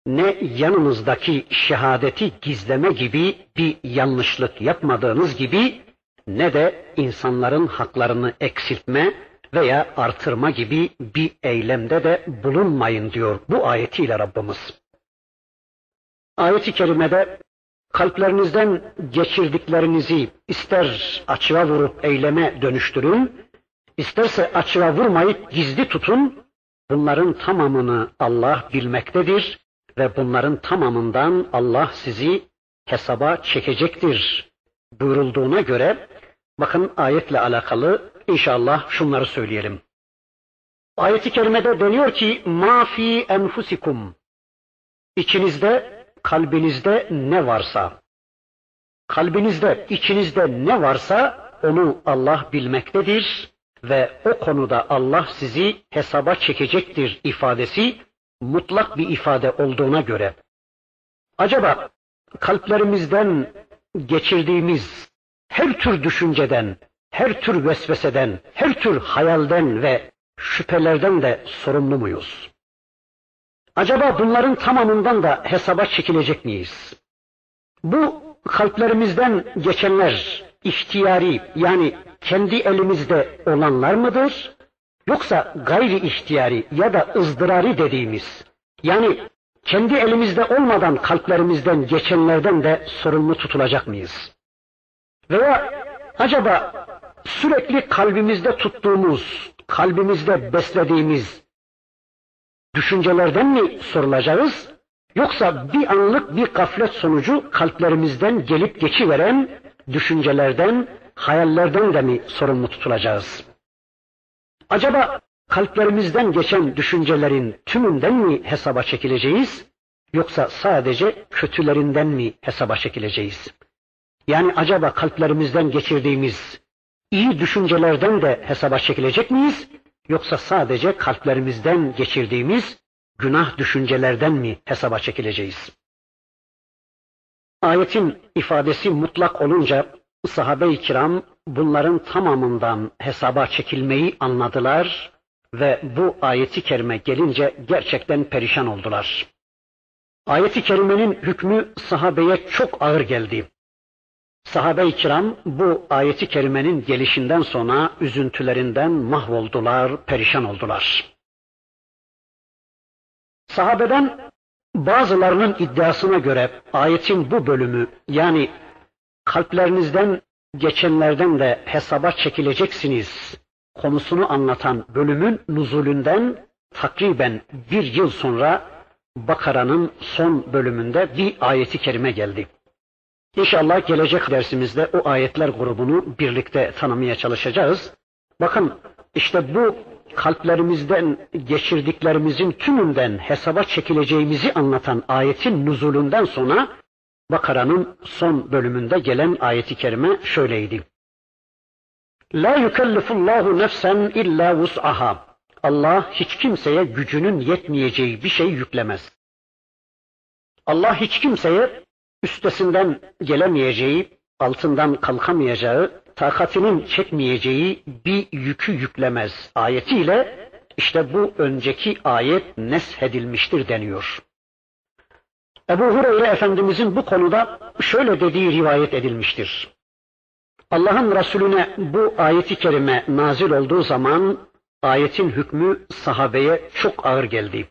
ne yanınızdaki şehadeti gizleme gibi bir yanlışlık yapmadığınız gibi ne de insanların haklarını eksiltme veya artırma gibi bir eylemde de bulunmayın diyor bu ayetiyle Rabbimiz. Ayet-i kerimede kalplerinizden geçirdiklerinizi ister açığa vurup eyleme dönüştürün, isterse açığa vurmayıp gizli tutun, bunların tamamını Allah bilmektedir ve bunların tamamından Allah sizi hesaba çekecektir buyurulduğuna göre bakın ayetle alakalı inşallah şunları söyleyelim. Ayet-i kerimede deniyor ki ma fi enfusikum içinizde kalbinizde ne varsa kalbinizde içinizde ne varsa onu Allah bilmektedir ve o konuda Allah sizi hesaba çekecektir ifadesi mutlak bir ifade olduğuna göre acaba kalplerimizden geçirdiğimiz her tür düşünceden, her tür vesveseden, her tür hayalden ve şüphelerden de sorumlu muyuz? Acaba bunların tamamından da hesaba çekilecek miyiz? Bu kalplerimizden geçenler ihtiyari yani kendi elimizde olanlar mıdır? Yoksa gayri ihtiyari ya da ızdırari dediğimiz yani kendi elimizde olmadan kalplerimizden geçenlerden de sorumlu tutulacak mıyız? Veya acaba sürekli kalbimizde tuttuğumuz, kalbimizde beslediğimiz düşüncelerden mi sorulacağız? Yoksa bir anlık bir gaflet sonucu kalplerimizden gelip geçiveren düşüncelerden, hayallerden de mi sorumlu tutulacağız? Acaba kalplerimizden geçen düşüncelerin tümünden mi hesaba çekileceğiz? Yoksa sadece kötülerinden mi hesaba çekileceğiz? Yani acaba kalplerimizden geçirdiğimiz iyi düşüncelerden de hesaba çekilecek miyiz? Yoksa sadece kalplerimizden geçirdiğimiz günah düşüncelerden mi hesaba çekileceğiz? Ayetin ifadesi mutlak olunca sahabe-i kiram bunların tamamından hesaba çekilmeyi anladılar ve bu ayeti kerime gelince gerçekten perişan oldular. Ayeti kerimenin hükmü sahabeye çok ağır geldi. Sahabe-i kiram bu ayeti kerimenin gelişinden sonra üzüntülerinden mahvoldular, perişan oldular. Sahabeden bazılarının iddiasına göre ayetin bu bölümü yani kalplerinizden geçenlerden de hesaba çekileceksiniz konusunu anlatan bölümün nuzulünden takriben bir yıl sonra Bakara'nın son bölümünde bir ayeti kerime geldi. İnşallah gelecek dersimizde o ayetler grubunu birlikte tanımaya çalışacağız. Bakın işte bu kalplerimizden geçirdiklerimizin tümünden hesaba çekileceğimizi anlatan ayetin nuzulünden sonra Bakara'nın son bölümünde gelen ayeti kerime şöyleydi. La yukellifullahu nefsen illa vus'aha. Allah hiç kimseye gücünün yetmeyeceği bir şey yüklemez. Allah hiç kimseye üstesinden gelemeyeceği, altından kalkamayacağı, takatinin çekmeyeceği bir yükü yüklemez. Ayetiyle işte bu önceki ayet neshedilmiştir deniyor. Ebu Hureyre Efendimizin bu konuda şöyle dediği rivayet edilmiştir. Allah'ın Resulüne bu ayeti kerime nazil olduğu zaman ayetin hükmü sahabeye çok ağır geldi.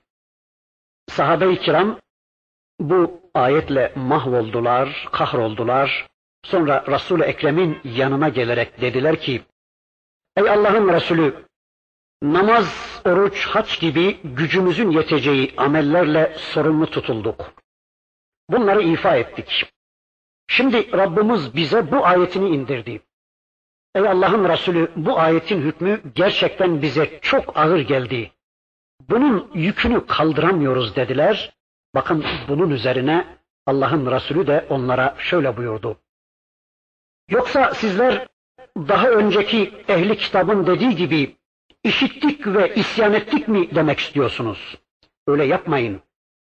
Sahabe-i kiram bu ayetle mahvoldular, kahroldular. Sonra Resul-i Ekrem'in yanına gelerek dediler ki, Ey Allah'ın Resulü, namaz, oruç, haç gibi gücümüzün yeteceği amellerle sorumlu tutulduk. Bunları ifa ettik. Şimdi Rabbimiz bize bu ayetini indirdi. Ey Allah'ın Resulü bu ayetin hükmü gerçekten bize çok ağır geldi. Bunun yükünü kaldıramıyoruz dediler. Bakın bunun üzerine Allah'ın Resulü de onlara şöyle buyurdu. Yoksa sizler daha önceki ehli kitabın dediği gibi işittik ve isyan ettik mi demek istiyorsunuz? Öyle yapmayın.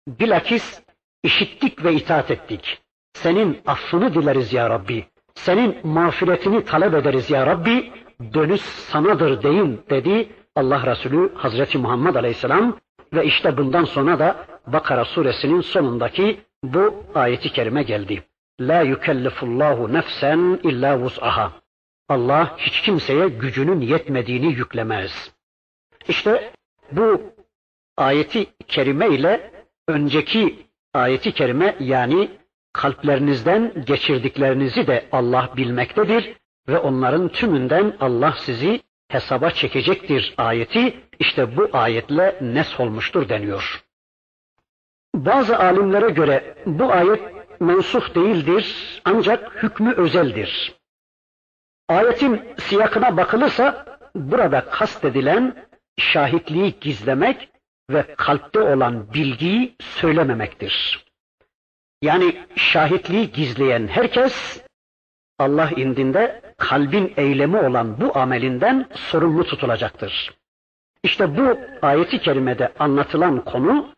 Bilakis işittik ve itaat ettik. Senin affını dileriz ya Rabbi. Senin mağfiretini talep ederiz ya Rabbi. Dönüş sanadır deyin dedi Allah Resulü Hazreti Muhammed Aleyhisselam ve işte bundan sonra da Bakara suresinin sonundaki bu ayeti kerime geldi. La yukellifullahu nefsen illa vus'aha. Allah hiç kimseye gücünün yetmediğini yüklemez. İşte bu ayeti kerime ile önceki ayeti kerime yani kalplerinizden geçirdiklerinizi de Allah bilmektedir ve onların tümünden Allah sizi hesaba çekecektir ayeti işte bu ayetle nes olmuştur deniyor. Bazı alimlere göre bu ayet mensuh değildir ancak hükmü özeldir. Ayetin siyakına bakılırsa burada kastedilen şahitliği gizlemek ve kalpte olan bilgiyi söylememektir. Yani şahitliği gizleyen herkes Allah indinde kalbin eylemi olan bu amelinden sorumlu tutulacaktır. İşte bu ayeti kerimede anlatılan konu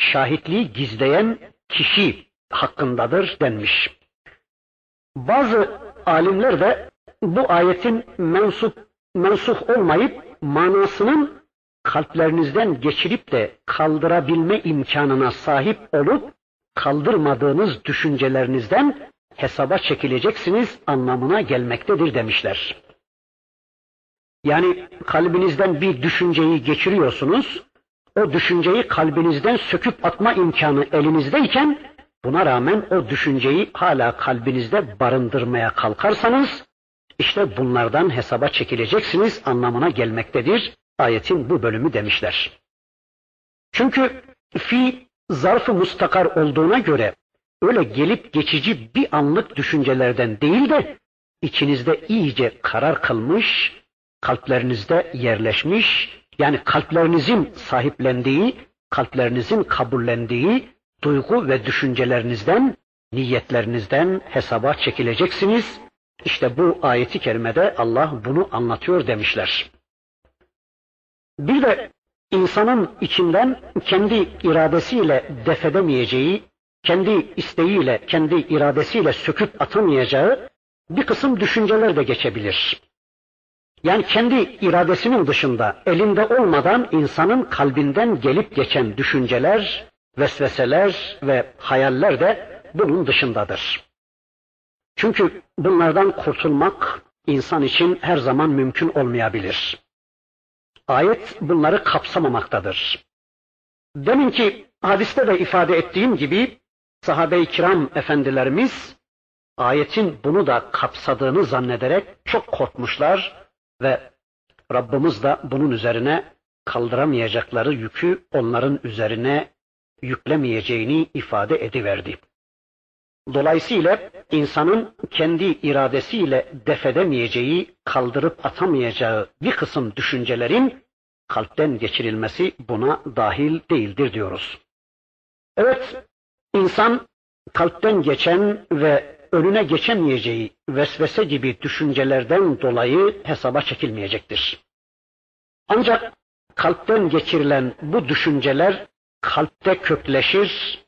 şahitliği gizleyen kişi hakkındadır denmiş. Bazı alimler de bu ayetin mensup, mensuh olmayıp manasının kalplerinizden geçirip de kaldırabilme imkanına sahip olup kaldırmadığınız düşüncelerinizden hesaba çekileceksiniz anlamına gelmektedir demişler. Yani kalbinizden bir düşünceyi geçiriyorsunuz, o düşünceyi kalbinizden söküp atma imkanı elinizdeyken buna rağmen o düşünceyi hala kalbinizde barındırmaya kalkarsanız işte bunlardan hesaba çekileceksiniz anlamına gelmektedir ayetin bu bölümü demişler. Çünkü fi zarfı mustakar olduğuna göre öyle gelip geçici bir anlık düşüncelerden değil de içinizde iyice karar kılmış, kalplerinizde yerleşmiş, yani kalplerinizin sahiplendiği, kalplerinizin kabullendiği duygu ve düşüncelerinizden, niyetlerinizden hesaba çekileceksiniz. İşte bu ayeti kerimede Allah bunu anlatıyor demişler. Bir de insanın içinden kendi iradesiyle defedemeyeceği, kendi isteğiyle, kendi iradesiyle söküp atamayacağı bir kısım düşünceler de geçebilir. Yani kendi iradesinin dışında, elinde olmadan insanın kalbinden gelip geçen düşünceler, vesveseler ve hayaller de bunun dışındadır. Çünkü bunlardan kurtulmak insan için her zaman mümkün olmayabilir. Ayet bunları kapsamamaktadır. Deminki hadiste de ifade ettiğim gibi sahabe-i kiram efendilerimiz ayetin bunu da kapsadığını zannederek çok korkmuşlar ve Rabbimiz de bunun üzerine kaldıramayacakları yükü onların üzerine yüklemeyeceğini ifade ediverdi. Dolayısıyla insanın kendi iradesiyle defedemeyeceği, kaldırıp atamayacağı bir kısım düşüncelerin kalpten geçirilmesi buna dahil değildir diyoruz. Evet, insan kalpten geçen ve önüne geçemeyeceği vesvese gibi düşüncelerden dolayı hesaba çekilmeyecektir. Ancak kalpten geçirilen bu düşünceler kalpte kökleşir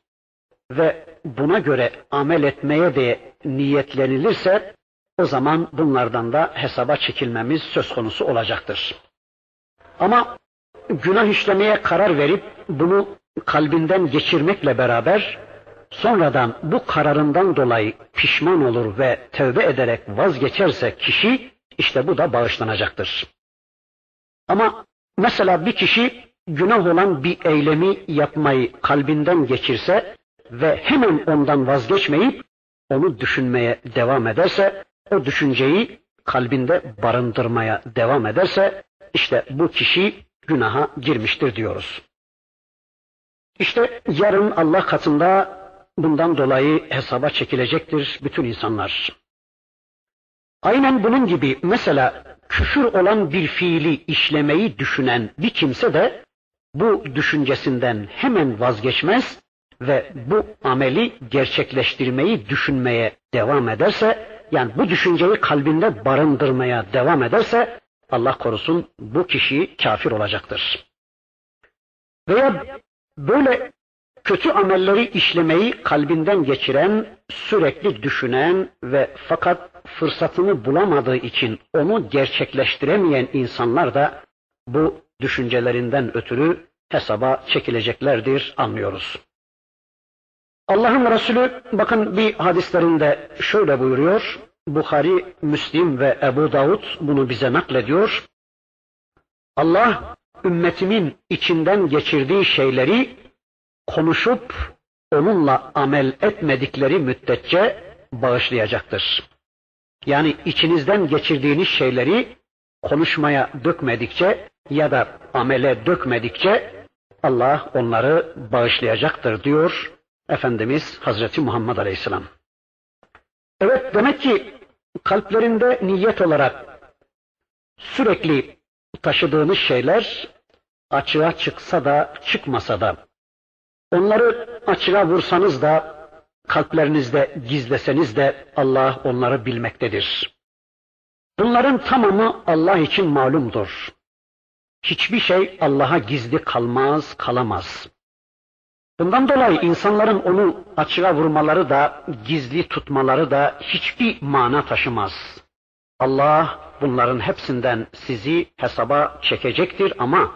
ve buna göre amel etmeye de niyetlenilirse o zaman bunlardan da hesaba çekilmemiz söz konusu olacaktır. Ama günah işlemeye karar verip bunu kalbinden geçirmekle beraber sonradan bu kararından dolayı pişman olur ve tövbe ederek vazgeçerse kişi işte bu da bağışlanacaktır. Ama mesela bir kişi günah olan bir eylemi yapmayı kalbinden geçirse ve hemen ondan vazgeçmeyip onu düşünmeye devam ederse, o düşünceyi kalbinde barındırmaya devam ederse, işte bu kişi günaha girmiştir diyoruz. İşte yarın Allah katında bundan dolayı hesaba çekilecektir bütün insanlar. Aynen bunun gibi mesela küfür olan bir fiili işlemeyi düşünen bir kimse de bu düşüncesinden hemen vazgeçmez ve bu ameli gerçekleştirmeyi düşünmeye devam ederse, yani bu düşünceyi kalbinde barındırmaya devam ederse, Allah korusun bu kişi kafir olacaktır. Veya böyle kötü amelleri işlemeyi kalbinden geçiren, sürekli düşünen ve fakat fırsatını bulamadığı için onu gerçekleştiremeyen insanlar da bu düşüncelerinden ötürü hesaba çekileceklerdir anlıyoruz. Allah'ın Resulü bakın bir hadislerinde şöyle buyuruyor. Bukhari, Müslim ve Ebu Davud bunu bize naklediyor. Allah ümmetimin içinden geçirdiği şeyleri konuşup onunla amel etmedikleri müddetçe bağışlayacaktır. Yani içinizden geçirdiğiniz şeyleri konuşmaya dökmedikçe ya da amele dökmedikçe Allah onları bağışlayacaktır diyor Efendimiz Hazreti Muhammed Aleyhisselam. Evet demek ki kalplerinde niyet olarak sürekli taşıdığınız şeyler açığa çıksa da çıkmasa da onları açığa vursanız da kalplerinizde gizleseniz de Allah onları bilmektedir. Bunların tamamı Allah için malumdur. Hiçbir şey Allah'a gizli kalmaz, kalamaz. Bundan dolayı insanların onu açığa vurmaları da, gizli tutmaları da hiçbir mana taşımaz. Allah bunların hepsinden sizi hesaba çekecektir ama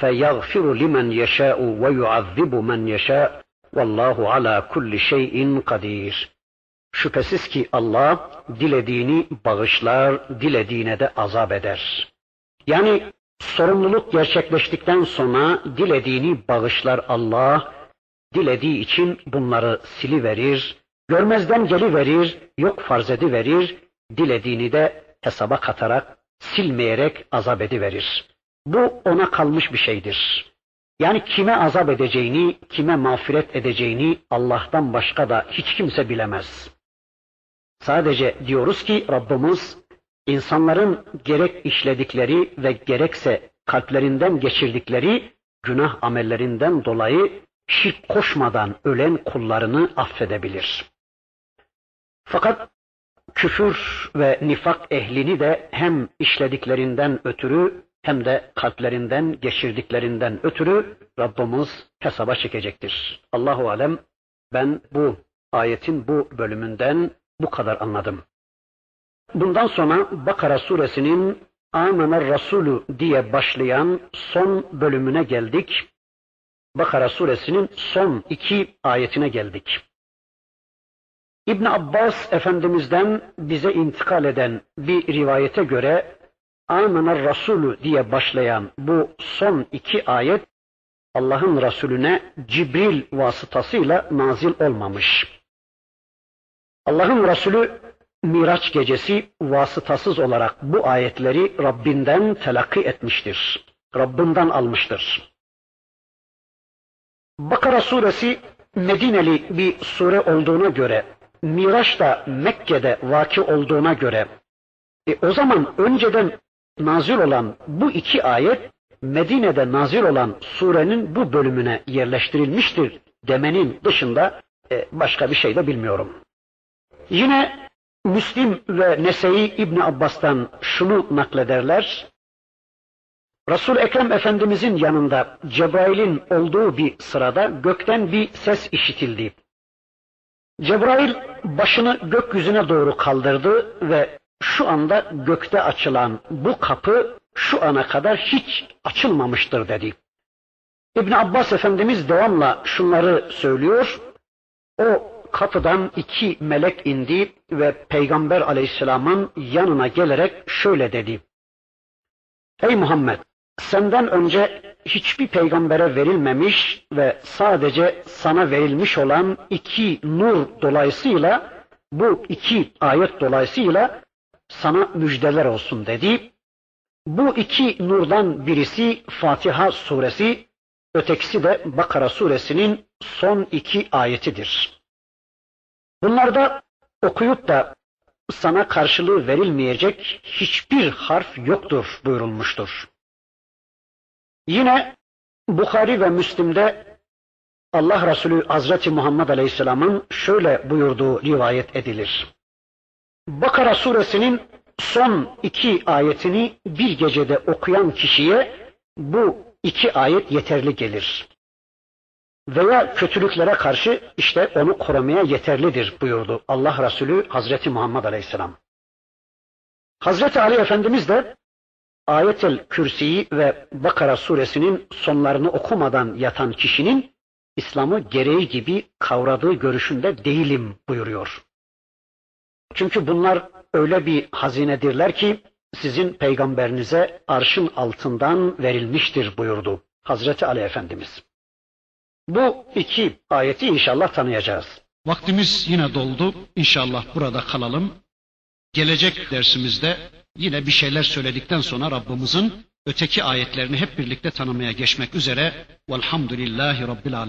فَيَغْفِرُ لِمَنْ يَشَاءُ وَيُعَذِّبُ مَنْ يَشَاءُ Vallahu ala kulli şeyin kadir. Şüphesiz ki Allah dilediğini bağışlar, dilediğine de azap eder. Yani sorumluluk gerçekleştikten sonra dilediğini bağışlar Allah, dilediği için bunları sili verir, görmezden geli verir, yok farz verir, dilediğini de hesaba katarak, silmeyerek azap verir. Bu ona kalmış bir şeydir. Yani kime azap edeceğini, kime mağfiret edeceğini Allah'tan başka da hiç kimse bilemez. Sadece diyoruz ki Rabbimiz insanların gerek işledikleri ve gerekse kalplerinden geçirdikleri günah amellerinden dolayı şirk koşmadan ölen kullarını affedebilir. Fakat küfür ve nifak ehlini de hem işlediklerinden ötürü hem de kalplerinden geçirdiklerinden ötürü Rabbimiz hesaba çekecektir. Allahu alem ben bu ayetin bu bölümünden bu kadar anladım. Bundan sonra Bakara suresinin Amener Rasulü diye başlayan son bölümüne geldik. Bakara suresinin son iki ayetine geldik. İbn Abbas Efendimiz'den bize intikal eden bir rivayete göre Amener Resulü diye başlayan bu son iki ayet Allah'ın Resulüne Cibril vasıtasıyla nazil olmamış. Allah'ın Resulü Miraç gecesi vasıtasız olarak bu ayetleri Rabbinden telakki etmiştir. Rabbinden almıştır. Bakara suresi Medineli bir sure olduğuna göre, Miraç da Mekke'de vaki olduğuna göre, e, o zaman önceden nazil olan bu iki ayet Medine'de nazil olan surenin bu bölümüne yerleştirilmiştir demenin dışında e, başka bir şey de bilmiyorum. Yine Müslim ve Nese'yi İbn Abbas'tan şunu naklederler. Resul Ekrem Efendimizin yanında Cebrail'in olduğu bir sırada gökten bir ses işitildi. Cebrail başını gökyüzüne doğru kaldırdı ve şu anda gökte açılan bu kapı şu ana kadar hiç açılmamıştır dedi. İbn Abbas Efendimiz devamla şunları söylüyor. O kapıdan iki melek indi ve Peygamber aleyhisselamın yanına gelerek şöyle dedi. Ey Muhammed! Senden önce hiçbir peygambere verilmemiş ve sadece sana verilmiş olan iki nur dolayısıyla bu iki ayet dolayısıyla sana müjdeler olsun dedi. Bu iki nurdan birisi Fatiha suresi, ötekisi de Bakara suresinin son iki ayetidir. Bunlarda okuyup da sana karşılığı verilmeyecek hiçbir harf yoktur buyurulmuştur. Yine Bukhari ve Müslim'de Allah Resulü Hazreti Muhammed Aleyhisselam'ın şöyle buyurduğu rivayet edilir. Bakara suresinin son iki ayetini bir gecede okuyan kişiye bu iki ayet yeterli gelir. Veya kötülüklere karşı işte onu korumaya yeterlidir buyurdu Allah Resulü Hazreti Muhammed Aleyhisselam. Hazreti Ali Efendimiz de Ayetel Kürsi'yi ve Bakara suresinin sonlarını okumadan yatan kişinin İslam'ı gereği gibi kavradığı görüşünde değilim buyuruyor. Çünkü bunlar öyle bir hazinedirler ki sizin peygamberinize arşın altından verilmiştir buyurdu Hazreti Ali Efendimiz. Bu iki ayeti inşallah tanıyacağız. Vaktimiz yine doldu. İnşallah burada kalalım. Gelecek dersimizde yine bir şeyler söyledikten sonra Rabbimizin öteki ayetlerini hep birlikte tanımaya geçmek üzere. Velhamdülillahi Rabbil Alemin.